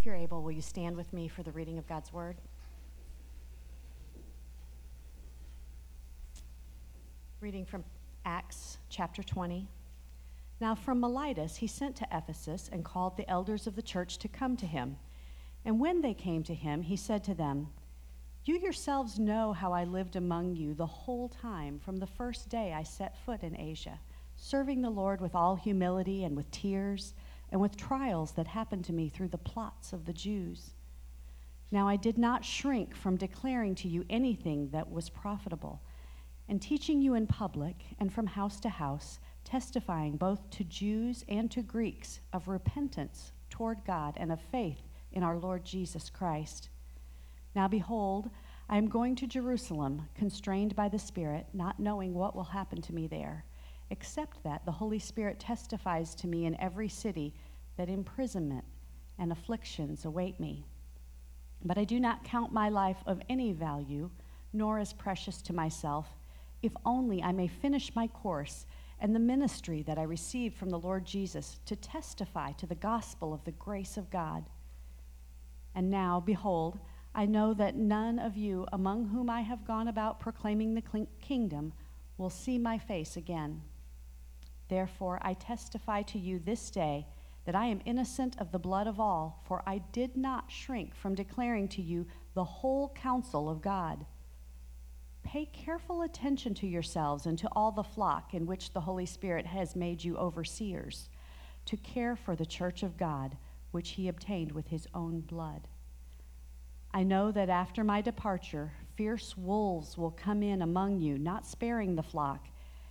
If you're able, will you stand with me for the reading of God's word? Reading from Acts chapter 20. Now, from Miletus, he sent to Ephesus and called the elders of the church to come to him. And when they came to him, he said to them, You yourselves know how I lived among you the whole time from the first day I set foot in Asia, serving the Lord with all humility and with tears and with trials that happened to me through the plots of the Jews. Now I did not shrink from declaring to you anything that was profitable, and teaching you in public and from house to house, testifying both to Jews and to Greeks of repentance toward God and of faith in our Lord Jesus Christ. Now behold, I am going to Jerusalem, constrained by the Spirit, not knowing what will happen to me there except that the Holy Spirit testifies to me in every city that imprisonment and afflictions await me. But I do not count my life of any value, nor as precious to myself, if only I may finish my course and the ministry that I received from the Lord Jesus to testify to the gospel of the grace of God. And now, behold, I know that none of you among whom I have gone about proclaiming the kingdom will see my face again. Therefore, I testify to you this day that I am innocent of the blood of all, for I did not shrink from declaring to you the whole counsel of God. Pay careful attention to yourselves and to all the flock in which the Holy Spirit has made you overseers, to care for the church of God, which he obtained with his own blood. I know that after my departure, fierce wolves will come in among you, not sparing the flock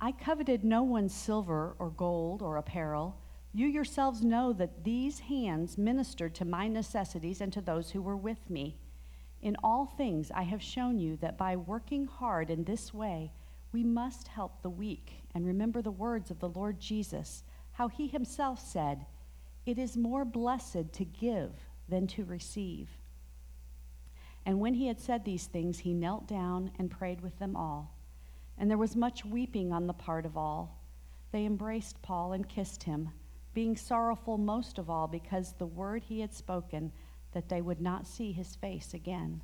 I coveted no one's silver or gold or apparel. You yourselves know that these hands ministered to my necessities and to those who were with me. In all things, I have shown you that by working hard in this way, we must help the weak and remember the words of the Lord Jesus, how he himself said, It is more blessed to give than to receive. And when he had said these things, he knelt down and prayed with them all and there was much weeping on the part of all. They embraced Paul and kissed him, being sorrowful most of all because the word he had spoken that they would not see his face again.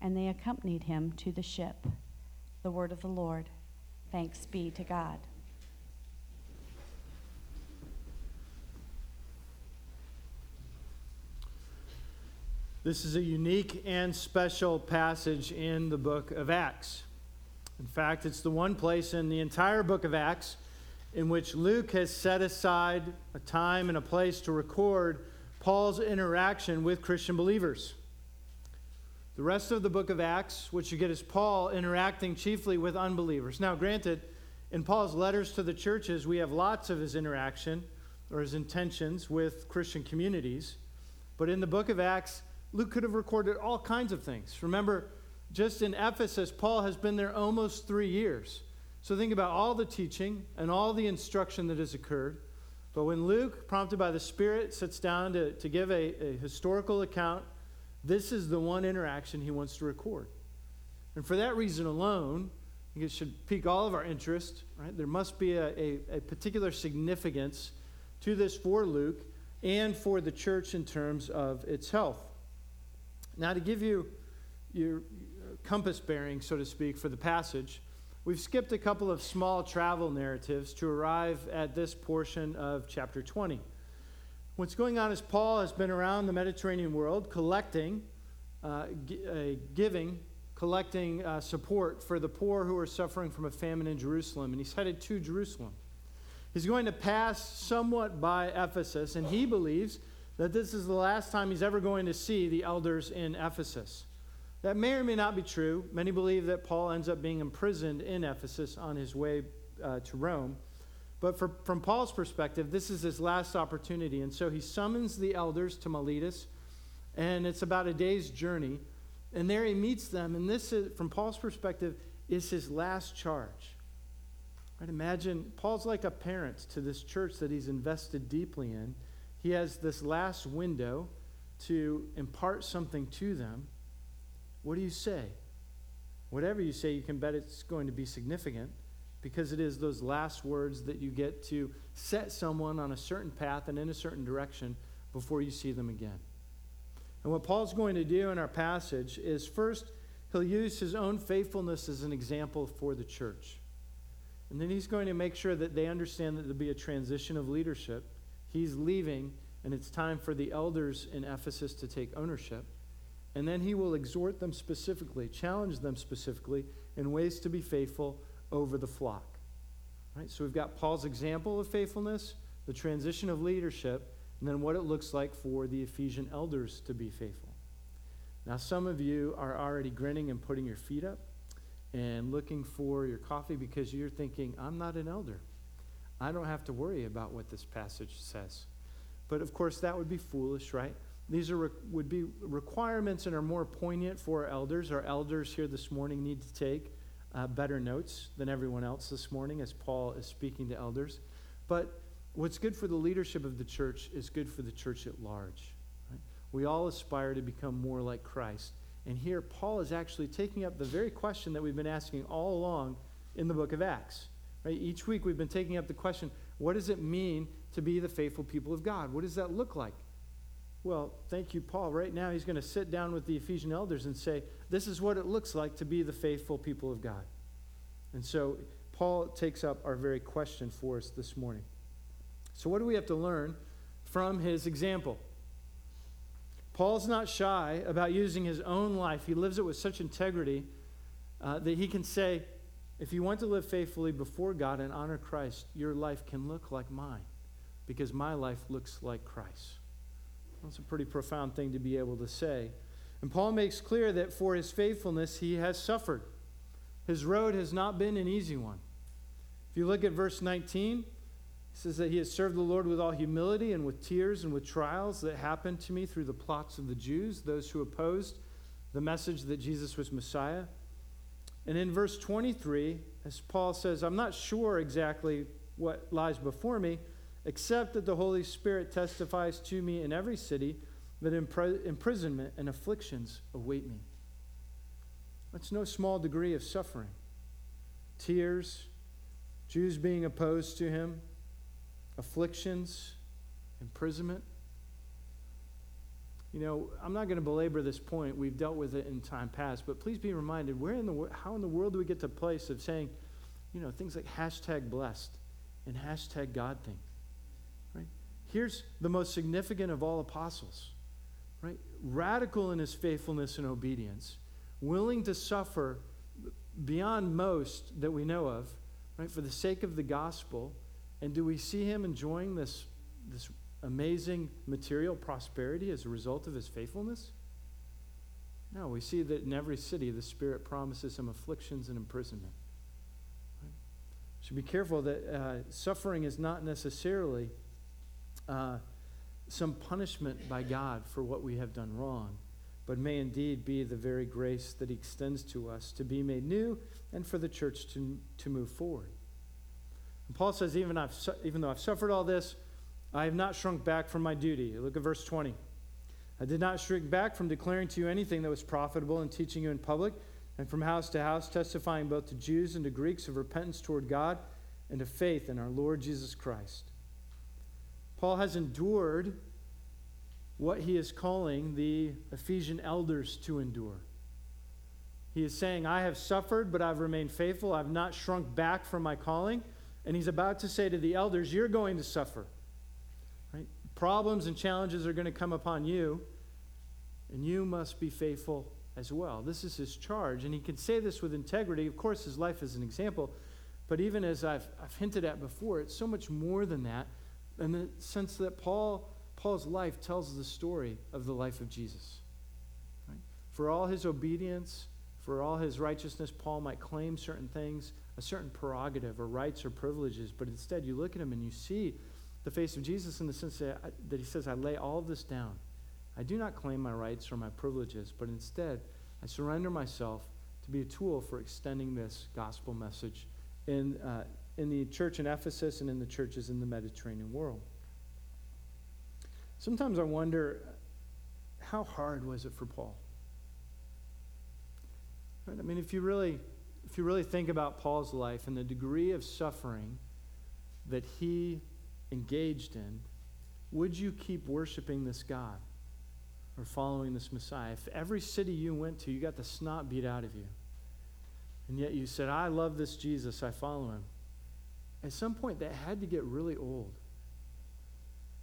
And they accompanied him to the ship. The word of the Lord. Thanks be to God. This is a unique and special passage in the book of Acts. In fact, it's the one place in the entire book of Acts in which Luke has set aside a time and a place to record Paul's interaction with Christian believers. The rest of the book of Acts, which you get is Paul interacting chiefly with unbelievers. Now, granted, in Paul's letters to the churches, we have lots of his interaction or his intentions with Christian communities. But in the book of Acts, Luke could have recorded all kinds of things. Remember, just in Ephesus, Paul has been there almost three years. So think about all the teaching and all the instruction that has occurred. But when Luke, prompted by the Spirit, sits down to, to give a, a historical account, this is the one interaction he wants to record. And for that reason alone, I think it should pique all of our interest, right? There must be a, a, a particular significance to this for Luke and for the church in terms of its health. Now, to give you your, compass bearing, so to speak, for the passage, we've skipped a couple of small travel narratives to arrive at this portion of chapter 20. What's going on is Paul has been around the Mediterranean world collecting, uh, g- uh, giving, collecting uh, support for the poor who are suffering from a famine in Jerusalem, and he's headed to Jerusalem. He's going to pass somewhat by Ephesus, and he believes that this is the last time he's ever going to see the elders in Ephesus. That may or may not be true. Many believe that Paul ends up being imprisoned in Ephesus on his way uh, to Rome. But for, from Paul's perspective, this is his last opportunity. And so he summons the elders to Miletus and it's about a day's journey. And there he meets them, and this, is, from Paul's perspective, is his last charge. Right? Imagine Paul's like a parent to this church that he's invested deeply in. He has this last window to impart something to them. What do you say? Whatever you say, you can bet it's going to be significant because it is those last words that you get to set someone on a certain path and in a certain direction before you see them again. And what Paul's going to do in our passage is first, he'll use his own faithfulness as an example for the church. And then he's going to make sure that they understand that there'll be a transition of leadership. He's leaving, and it's time for the elders in Ephesus to take ownership. And then he will exhort them specifically, challenge them specifically in ways to be faithful over the flock. Right? So we've got Paul's example of faithfulness, the transition of leadership, and then what it looks like for the Ephesian elders to be faithful. Now, some of you are already grinning and putting your feet up and looking for your coffee because you're thinking, I'm not an elder. I don't have to worry about what this passage says. But of course, that would be foolish, right? These are, would be requirements and are more poignant for our elders. Our elders here this morning need to take uh, better notes than everyone else this morning as Paul is speaking to elders. But what's good for the leadership of the church is good for the church at large. Right? We all aspire to become more like Christ. And here, Paul is actually taking up the very question that we've been asking all along in the book of Acts. Right? Each week, we've been taking up the question what does it mean to be the faithful people of God? What does that look like? Well, thank you, Paul. Right now, he's going to sit down with the Ephesian elders and say, This is what it looks like to be the faithful people of God. And so, Paul takes up our very question for us this morning. So, what do we have to learn from his example? Paul's not shy about using his own life. He lives it with such integrity uh, that he can say, if you want to live faithfully before God and honor Christ, your life can look like mine because my life looks like Christ. That's a pretty profound thing to be able to say. And Paul makes clear that for his faithfulness, he has suffered. His road has not been an easy one. If you look at verse 19, he says that he has served the Lord with all humility and with tears and with trials that happened to me through the plots of the Jews, those who opposed the message that Jesus was Messiah. And in verse 23, as Paul says, I'm not sure exactly what lies before me, except that the Holy Spirit testifies to me in every city that imprisonment and afflictions await me. That's no small degree of suffering. Tears, Jews being opposed to him, afflictions, imprisonment. You know, I'm not going to belabor this point. We've dealt with it in time past, but please be reminded where in the how in the world do we get to a place of saying, you know, things like hashtag blessed and hashtag God thing? Here's the most significant of all apostles, right? Radical in his faithfulness and obedience, willing to suffer beyond most that we know of, right, for the sake of the gospel. And do we see him enjoying this, this amazing material prosperity as a result of his faithfulness? No, we see that in every city the Spirit promises him afflictions and imprisonment. Right? Should be careful that uh, suffering is not necessarily uh, some punishment by God for what we have done wrong, but may indeed be the very grace that He extends to us to be made new and for the church to, to move forward. And Paul says, even, I've, even though I've suffered all this, I have not shrunk back from my duty. Look at verse 20. I did not shrink back from declaring to you anything that was profitable and teaching you in public, and from house to house, testifying both to Jews and to Greeks of repentance toward God and of faith in our Lord Jesus Christ. Paul has endured what he is calling the Ephesian elders to endure. He is saying, I have suffered, but I've remained faithful. I've not shrunk back from my calling. And he's about to say to the elders, You're going to suffer. Right? Problems and challenges are going to come upon you, and you must be faithful as well. This is his charge. And he can say this with integrity. Of course, his life is an example. But even as I've, I've hinted at before, it's so much more than that in the sense that Paul, Paul's life tells the story of the life of Jesus. Right? For all his obedience, for all his righteousness, Paul might claim certain things a certain prerogative or rights or privileges, but instead you look at him and you see the face of Jesus in the sense that, that he says, I lay all of this down. I do not claim my rights or my privileges, but instead, I surrender myself to be a tool for extending this gospel message in, uh, in the church in Ephesus and in the churches in the Mediterranean world. Sometimes I wonder how hard was it for Paul? Right? I mean, if you really if you really think about Paul's life and the degree of suffering that he engaged in, would you keep worshiping this God or following this Messiah? If every city you went to, you got the snot beat out of you, and yet you said, I love this Jesus, I follow him, at some point that had to get really old.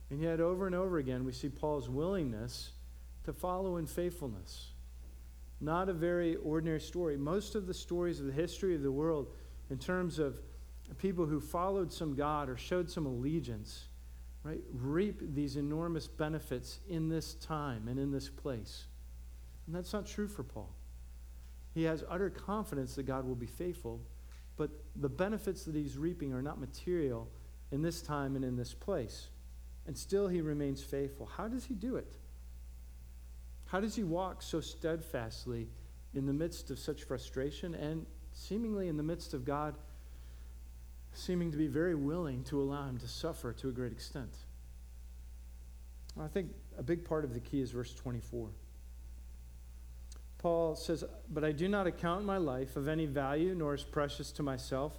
And yet, over and over again, we see Paul's willingness to follow in faithfulness. Not a very ordinary story. Most of the stories of the history of the world, in terms of people who followed some God or showed some allegiance, right, reap these enormous benefits in this time and in this place. And that's not true for Paul. He has utter confidence that God will be faithful, but the benefits that he's reaping are not material in this time and in this place. And still he remains faithful. How does he do it? How does he walk so steadfastly in the midst of such frustration and seemingly in the midst of God seeming to be very willing to allow him to suffer to a great extent? I think a big part of the key is verse 24. Paul says, But I do not account my life of any value, nor as precious to myself,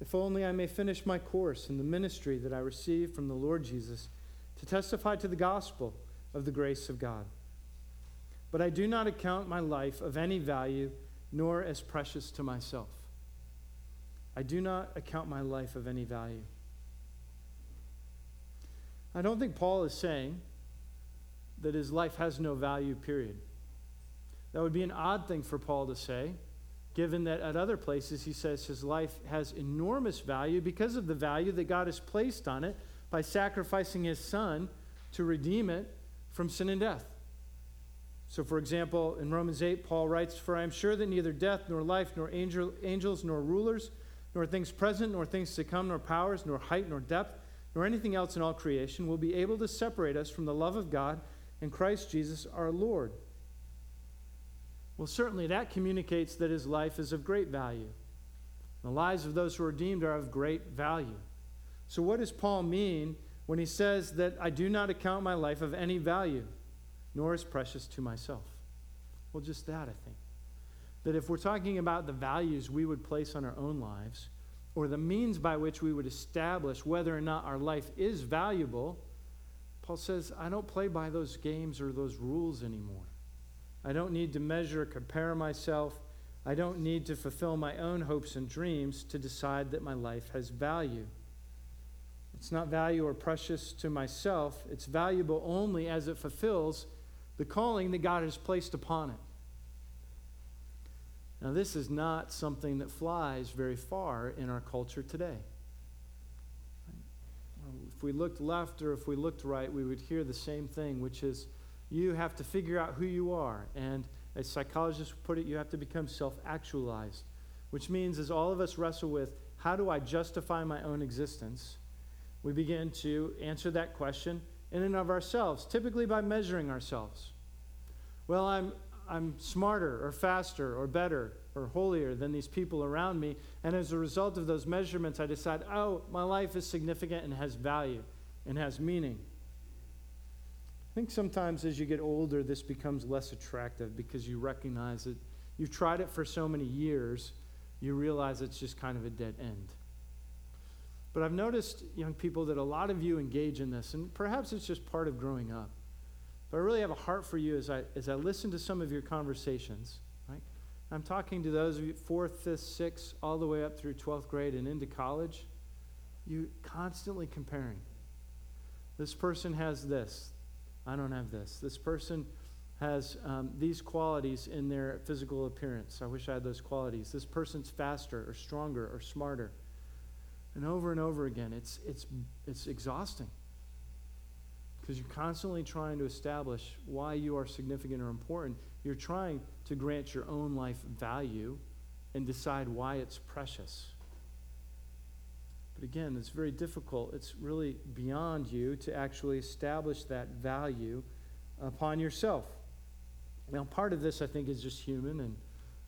if only I may finish my course in the ministry that I received from the Lord Jesus to testify to the gospel of the grace of God. But I do not account my life of any value, nor as precious to myself. I do not account my life of any value. I don't think Paul is saying that his life has no value, period. That would be an odd thing for Paul to say, given that at other places he says his life has enormous value because of the value that God has placed on it by sacrificing his son to redeem it from sin and death. So, for example, in Romans 8, Paul writes, For I am sure that neither death, nor life, nor angel, angels, nor rulers, nor things present, nor things to come, nor powers, nor height, nor depth, nor anything else in all creation will be able to separate us from the love of God in Christ Jesus our Lord. Well, certainly that communicates that his life is of great value. The lives of those who are redeemed are of great value. So, what does Paul mean when he says that I do not account my life of any value? nor is precious to myself. Well, just that, I think. That if we're talking about the values we would place on our own lives, or the means by which we would establish whether or not our life is valuable, Paul says, I don't play by those games or those rules anymore. I don't need to measure, compare myself. I don't need to fulfill my own hopes and dreams to decide that my life has value. It's not value or precious to myself, it's valuable only as it fulfills the calling that God has placed upon it. Now, this is not something that flies very far in our culture today. If we looked left or if we looked right, we would hear the same thing, which is you have to figure out who you are. And as psychologists put it, you have to become self actualized, which means as all of us wrestle with how do I justify my own existence, we begin to answer that question in and of ourselves, typically by measuring ourselves. Well, I'm, I'm smarter or faster or better or holier than these people around me. And as a result of those measurements, I decide, oh, my life is significant and has value and has meaning. I think sometimes as you get older, this becomes less attractive because you recognize that you've tried it for so many years, you realize it's just kind of a dead end. But I've noticed, young people, that a lot of you engage in this, and perhaps it's just part of growing up. But I really have a heart for you as I, as I listen to some of your conversations, right? I'm talking to those of you, fourth, fifth, sixth, all the way up through 12th grade and into college. You constantly comparing. This person has this. I don't have this. This person has um, these qualities in their physical appearance. I wish I had those qualities. This person's faster or stronger or smarter and over and over again. It's, it's, it's exhausting because you're constantly trying to establish why you are significant or important. You're trying to grant your own life value and decide why it's precious. But again, it's very difficult. It's really beyond you to actually establish that value upon yourself. Now, part of this, I think, is just human, and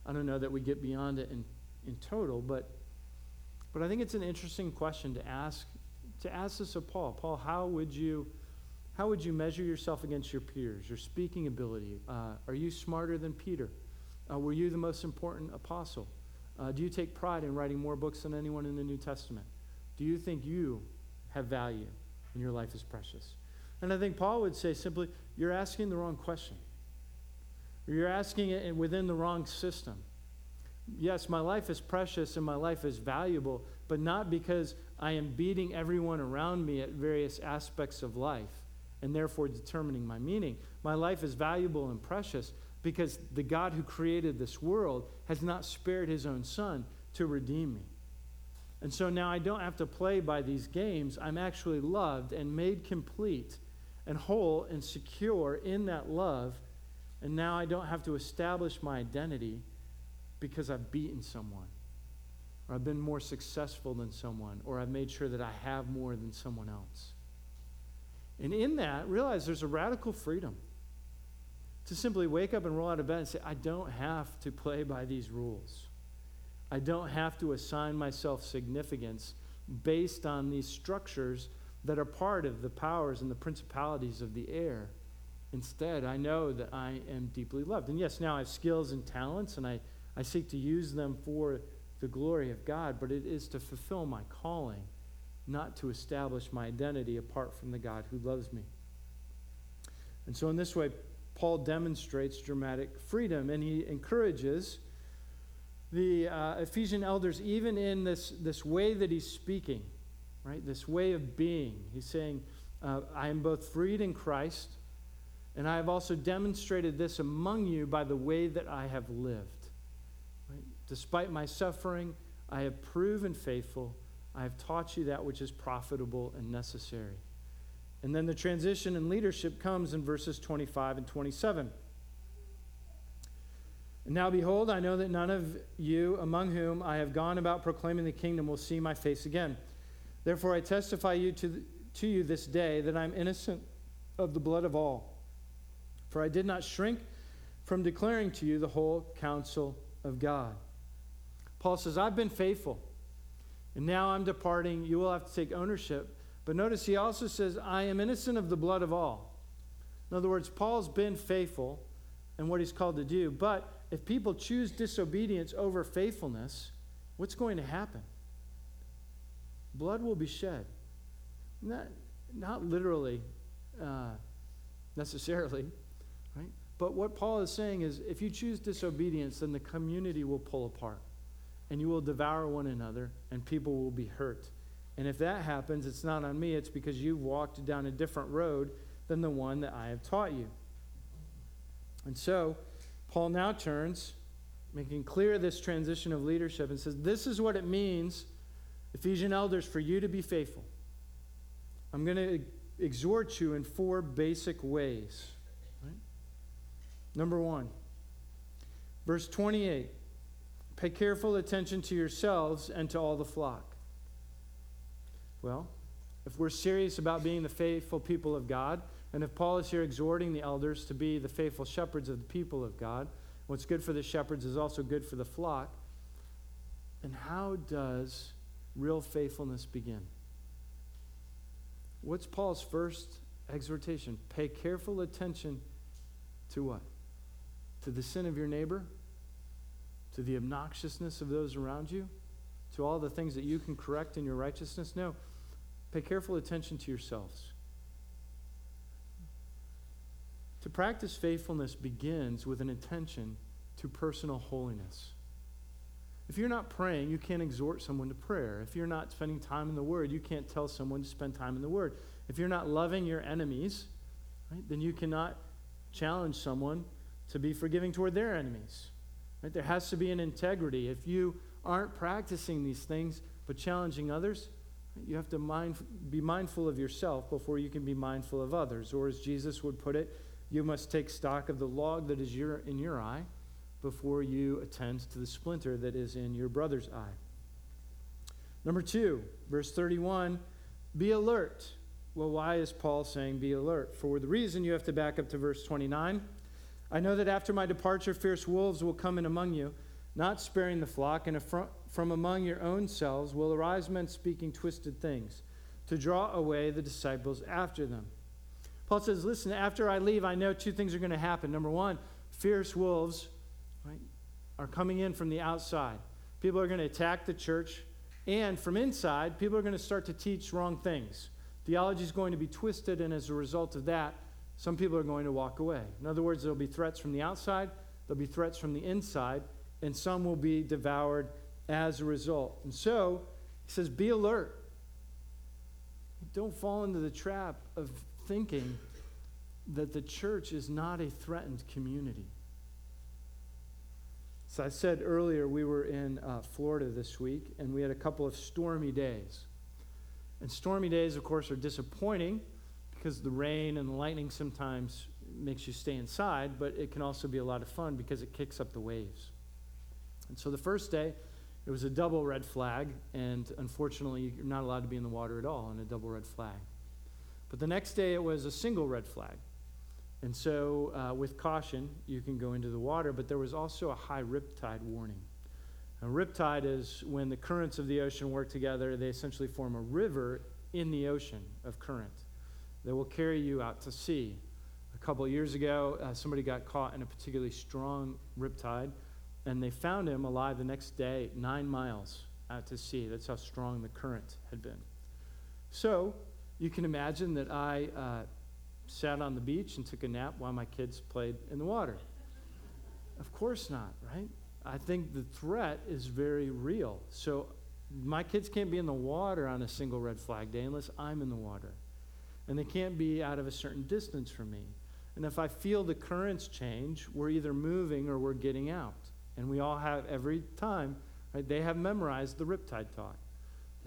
I don't know that we get beyond it in, in total, but, but I think it's an interesting question to ask, to ask this of Paul. Paul, how would you, how would you measure yourself against your peers, your speaking ability? Uh, are you smarter than Peter? Uh, were you the most important apostle? Uh, do you take pride in writing more books than anyone in the New Testament? Do you think you have value and your life is precious? And I think Paul would say simply, you're asking the wrong question. Or you're asking it within the wrong system. Yes, my life is precious and my life is valuable, but not because I am beating everyone around me at various aspects of life and therefore determining my meaning. My life is valuable and precious because the God who created this world has not spared his own son to redeem me. And so now I don't have to play by these games. I'm actually loved and made complete and whole and secure in that love. And now I don't have to establish my identity because I've beaten someone, or I've been more successful than someone, or I've made sure that I have more than someone else. And in that, realize there's a radical freedom to simply wake up and roll out of bed and say, I don't have to play by these rules. I don't have to assign myself significance based on these structures that are part of the powers and the principalities of the air. Instead, I know that I am deeply loved. And yes, now I have skills and talents, and I, I seek to use them for the glory of God, but it is to fulfill my calling, not to establish my identity apart from the God who loves me. And so, in this way, Paul demonstrates dramatic freedom and he encourages the uh, Ephesian elders, even in this, this way that he's speaking, right? This way of being. He's saying, uh, I am both freed in Christ, and I have also demonstrated this among you by the way that I have lived. Right? Despite my suffering, I have proven faithful. I have taught you that which is profitable and necessary. And then the transition in leadership comes in verses 25 and 27. Now, behold, I know that none of you among whom I have gone about proclaiming the kingdom will see my face again. Therefore, I testify you to, to you this day that I'm innocent of the blood of all. For I did not shrink from declaring to you the whole counsel of God. Paul says, I've been faithful, and now I'm departing. You will have to take ownership but notice he also says, I am innocent of the blood of all. In other words, Paul's been faithful in what he's called to do. But if people choose disobedience over faithfulness, what's going to happen? Blood will be shed. Not, not literally, uh, necessarily, right? But what Paul is saying is if you choose disobedience, then the community will pull apart and you will devour one another and people will be hurt. And if that happens, it's not on me, it's because you've walked down a different road than the one that I have taught you. And so, Paul now turns, making clear this transition of leadership, and says, This is what it means, Ephesian elders, for you to be faithful. I'm going to exhort you in four basic ways. Right? Number one, verse 28 pay careful attention to yourselves and to all the flock. Well, if we're serious about being the faithful people of God, and if Paul is here exhorting the elders to be the faithful shepherds of the people of God, what's good for the shepherds is also good for the flock. And how does real faithfulness begin? What's Paul's first exhortation? Pay careful attention to what? To the sin of your neighbor? To the obnoxiousness of those around you? To all the things that you can correct in your righteousness? No. Pay careful attention to yourselves. To practice faithfulness begins with an intention to personal holiness. If you're not praying, you can't exhort someone to prayer. If you're not spending time in the Word, you can't tell someone to spend time in the Word. If you're not loving your enemies, right, then you cannot challenge someone to be forgiving toward their enemies. Right? There has to be an integrity. If you aren't practicing these things but challenging others, you have to mind, be mindful of yourself before you can be mindful of others. Or, as Jesus would put it, you must take stock of the log that is your, in your eye before you attend to the splinter that is in your brother's eye. Number two, verse 31 be alert well, why is Paul saying be alert? For the reason you have to back up to verse 29. I know that after my departure, fierce wolves will come in among you, not sparing the flock, and from among your own selves will arise men speaking twisted things to draw away the disciples after them. Paul says, Listen, after I leave, I know two things are going to happen. Number one, fierce wolves right, are coming in from the outside. People are going to attack the church. And from inside, people are going to start to teach wrong things. Theology is going to be twisted, and as a result of that, some people are going to walk away. In other words, there'll be threats from the outside, there'll be threats from the inside, and some will be devoured as a result. And so, he says, be alert. Don't fall into the trap of thinking that the church is not a threatened community. So I said earlier, we were in uh, Florida this week, and we had a couple of stormy days. And stormy days, of course, are disappointing because the rain and the lightning sometimes makes you stay inside, but it can also be a lot of fun because it kicks up the waves. And so the first day, it was a double red flag, and unfortunately, you're not allowed to be in the water at all on a double red flag. But the next day, it was a single red flag. And so, uh, with caution, you can go into the water, but there was also a high riptide warning. A riptide is when the currents of the ocean work together, they essentially form a river in the ocean of current that will carry you out to sea. A couple years ago, uh, somebody got caught in a particularly strong riptide, and they found him alive the next day, nine miles out to sea. That's how strong the current had been. So, you can imagine that I. Uh, sat on the beach and took a nap while my kids played in the water. Of course not, right? I think the threat is very real. So my kids can't be in the water on a single red flag day unless I'm in the water. And they can't be out of a certain distance from me. And if I feel the currents change, we're either moving or we're getting out. And we all have every time, right? They have memorized the riptide talk.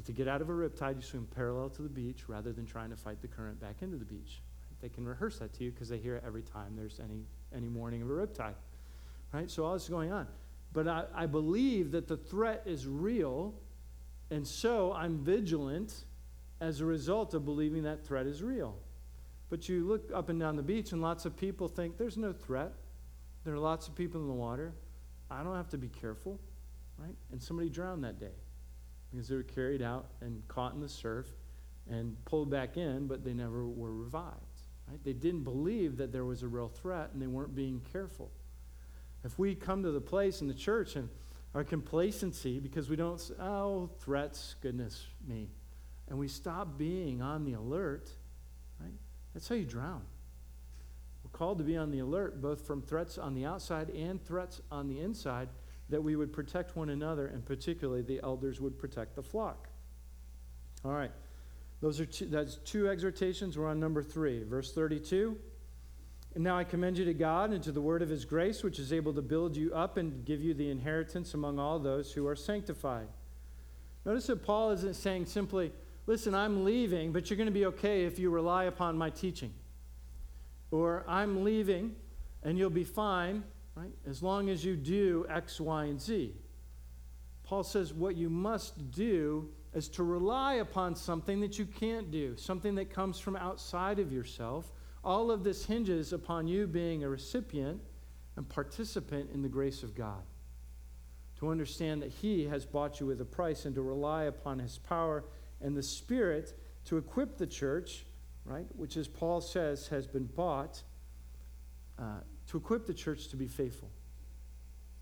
That to get out of a riptide, you swim parallel to the beach rather than trying to fight the current back into the beach. They can rehearse that to you because they hear it every time there's any, any warning of a riptide. Right? So all this is going on. But I, I believe that the threat is real, and so I'm vigilant as a result of believing that threat is real. But you look up and down the beach, and lots of people think there's no threat. There are lots of people in the water. I don't have to be careful, right? And somebody drowned that day because they were carried out and caught in the surf and pulled back in, but they never were revived. Right? They didn't believe that there was a real threat and they weren't being careful. If we come to the place in the church and our complacency because we don't, oh, threats, goodness me, and we stop being on the alert, right? That's how you drown. We're called to be on the alert both from threats on the outside and threats on the inside that we would protect one another and particularly the elders would protect the flock. All right. Those are two, that's two exhortations. We're on number three, verse 32. And now I commend you to God and to the word of his grace, which is able to build you up and give you the inheritance among all those who are sanctified. Notice that Paul isn't saying simply, listen, I'm leaving, but you're going to be okay if you rely upon my teaching. Or I'm leaving and you'll be fine, right, as long as you do X, Y, and Z. Paul says what you must do is to rely upon something that you can't do, something that comes from outside of yourself. All of this hinges upon you being a recipient and participant in the grace of God. To understand that He has bought you with a price and to rely upon His power and the Spirit to equip the church, right, which, as Paul says, has been bought, uh, to equip the church to be faithful.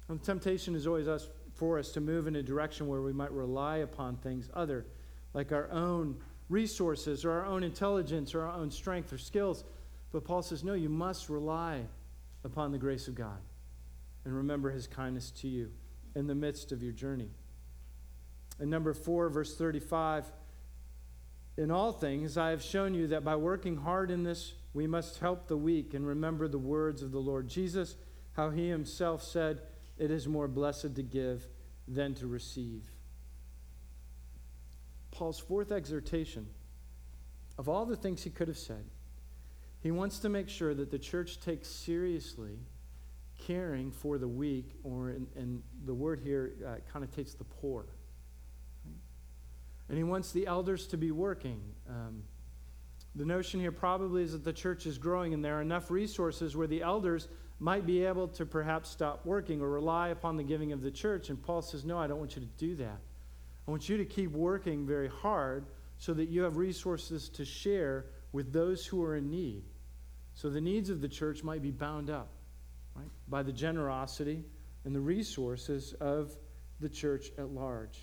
And the temptation is always us for us to move in a direction where we might rely upon things other, like our own resources or our own intelligence or our own strength or skills. But Paul says, no, you must rely upon the grace of God and remember his kindness to you in the midst of your journey. And number four, verse 35 In all things, I have shown you that by working hard in this, we must help the weak and remember the words of the Lord Jesus, how he himself said, it is more blessed to give than to receive. Paul's fourth exhortation, of all the things he could have said, he wants to make sure that the church takes seriously caring for the weak, or, and, the word here uh, connotates the poor. And he wants the elders to be working. Um, The notion here probably is that the church is growing and there are enough resources where the elders might be able to perhaps stop working or rely upon the giving of the church. And Paul says, No, I don't want you to do that. I want you to keep working very hard so that you have resources to share with those who are in need. So the needs of the church might be bound up right, by the generosity and the resources of the church at large.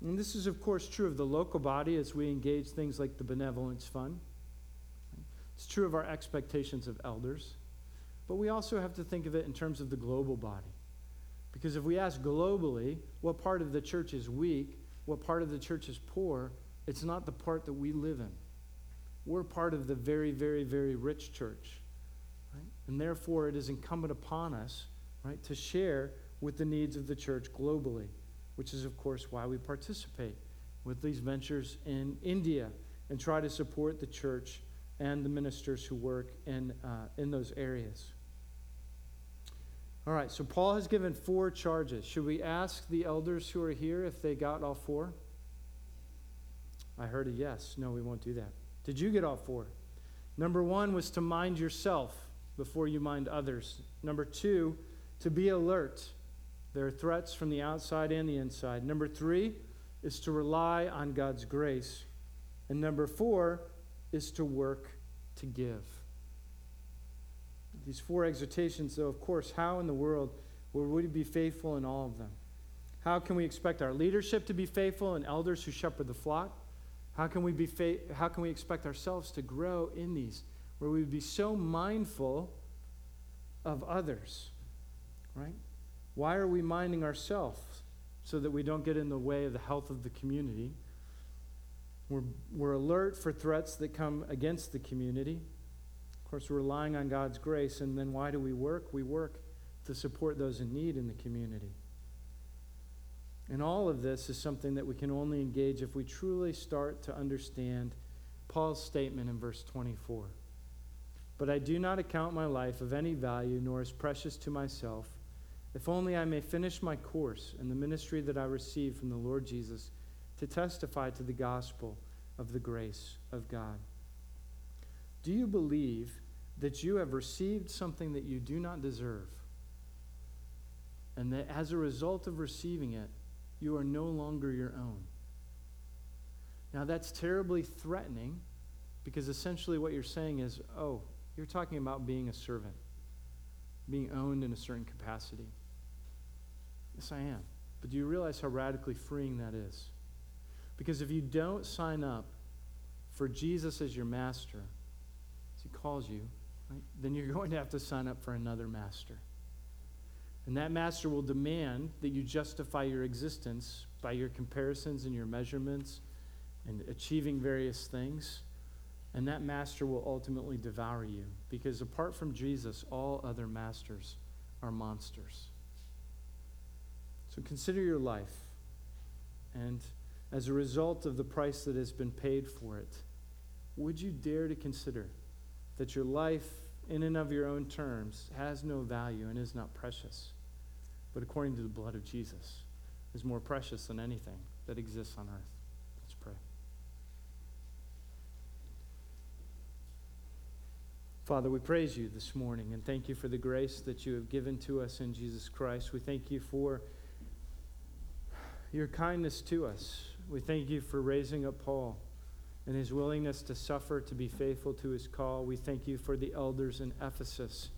And this is, of course, true of the local body as we engage things like the Benevolence Fund. It's true of our expectations of elders. But we also have to think of it in terms of the global body. Because if we ask globally what part of the church is weak, what part of the church is poor, it's not the part that we live in. We're part of the very, very, very rich church. Right? And therefore, it is incumbent upon us right, to share with the needs of the church globally, which is, of course, why we participate with these ventures in India and try to support the church and the ministers who work in, uh, in those areas. All right, so Paul has given four charges. Should we ask the elders who are here if they got all four? I heard a yes. No, we won't do that. Did you get all four? Number one was to mind yourself before you mind others. Number two, to be alert. There are threats from the outside and the inside. Number three is to rely on God's grace. And number four is to work to give. These four exhortations, though, of course, how in the world will we be faithful in all of them? How can we expect our leadership to be faithful and elders who shepherd the flock? How can we, be fa- how can we expect ourselves to grow in these, where we would be so mindful of others? Right? Why are we minding ourselves? So that we don't get in the way of the health of the community. We're, we're alert for threats that come against the community. Of course, we're relying on God's grace. And then why do we work? We work to support those in need in the community. And all of this is something that we can only engage if we truly start to understand Paul's statement in verse 24. But I do not account my life of any value, nor as precious to myself, if only I may finish my course in the ministry that I received from the Lord Jesus to testify to the gospel of the grace of God. Do you believe that you have received something that you do not deserve? And that as a result of receiving it, you are no longer your own. Now, that's terribly threatening because essentially what you're saying is oh, you're talking about being a servant, being owned in a certain capacity. Yes, I am. But do you realize how radically freeing that is? Because if you don't sign up for Jesus as your master, as he calls you, right, then you're going to have to sign up for another master. And that master will demand that you justify your existence by your comparisons and your measurements and achieving various things. And that master will ultimately devour you because apart from Jesus, all other masters are monsters. So consider your life. And as a result of the price that has been paid for it, would you dare to consider that your life, in and of your own terms, has no value and is not precious? but according to the blood of Jesus, is more precious than anything that exists on earth. Let's pray. Father, we praise you this morning and thank you for the grace that you have given to us in Jesus Christ. We thank you for your kindness to us. We thank you for raising up Paul and his willingness to suffer to be faithful to his call. We thank you for the elders in Ephesus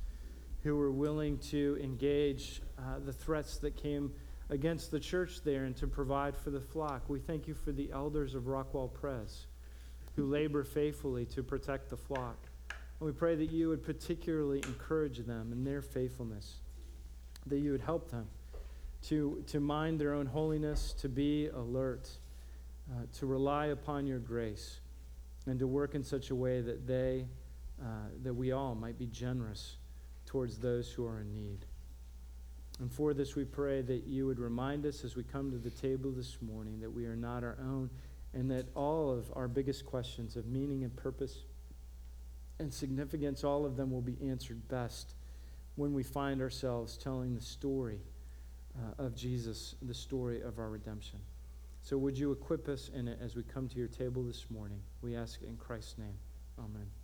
who were willing to engage uh, the threats that came against the church there and to provide for the flock. We thank you for the elders of Rockwall Press who labor faithfully to protect the flock. And we pray that you would particularly encourage them in their faithfulness, that you would help them to, to mind their own holiness, to be alert, uh, to rely upon your grace, and to work in such a way that they, uh, that we all might be generous towards those who are in need. And for this, we pray that you would remind us as we come to the table this morning that we are not our own and that all of our biggest questions of meaning and purpose and significance, all of them will be answered best when we find ourselves telling the story uh, of Jesus, the story of our redemption. So would you equip us in it as we come to your table this morning? We ask in Christ's name. Amen.